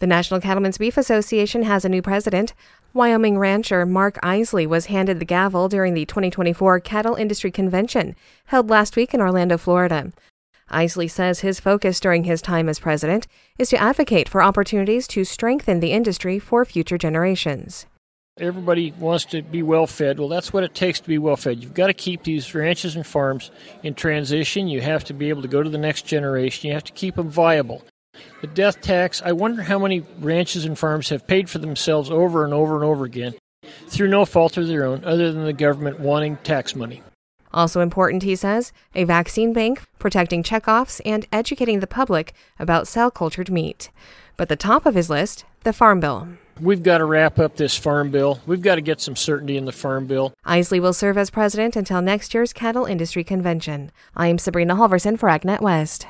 The National Cattlemen's Beef Association has a new president. Wyoming rancher Mark Eisele was handed the gavel during the 2024 Cattle Industry Convention held last week in Orlando, Florida. Eisele says his focus during his time as president is to advocate for opportunities to strengthen the industry for future generations. Everybody wants to be well fed. Well, that's what it takes to be well fed. You've got to keep these ranches and farms in transition. You have to be able to go to the next generation. You have to keep them viable. The death tax, I wonder how many ranches and farms have paid for themselves over and over and over again through no fault of their own, other than the government wanting tax money. Also important, he says, a vaccine bank, protecting checkoffs, and educating the public about cell cultured meat. But the top of his list, the Farm Bill. We've got to wrap up this farm bill. We've got to get some certainty in the farm bill. Eisele will serve as president until next year's cattle industry convention. I'm Sabrina Halverson for AgNet West.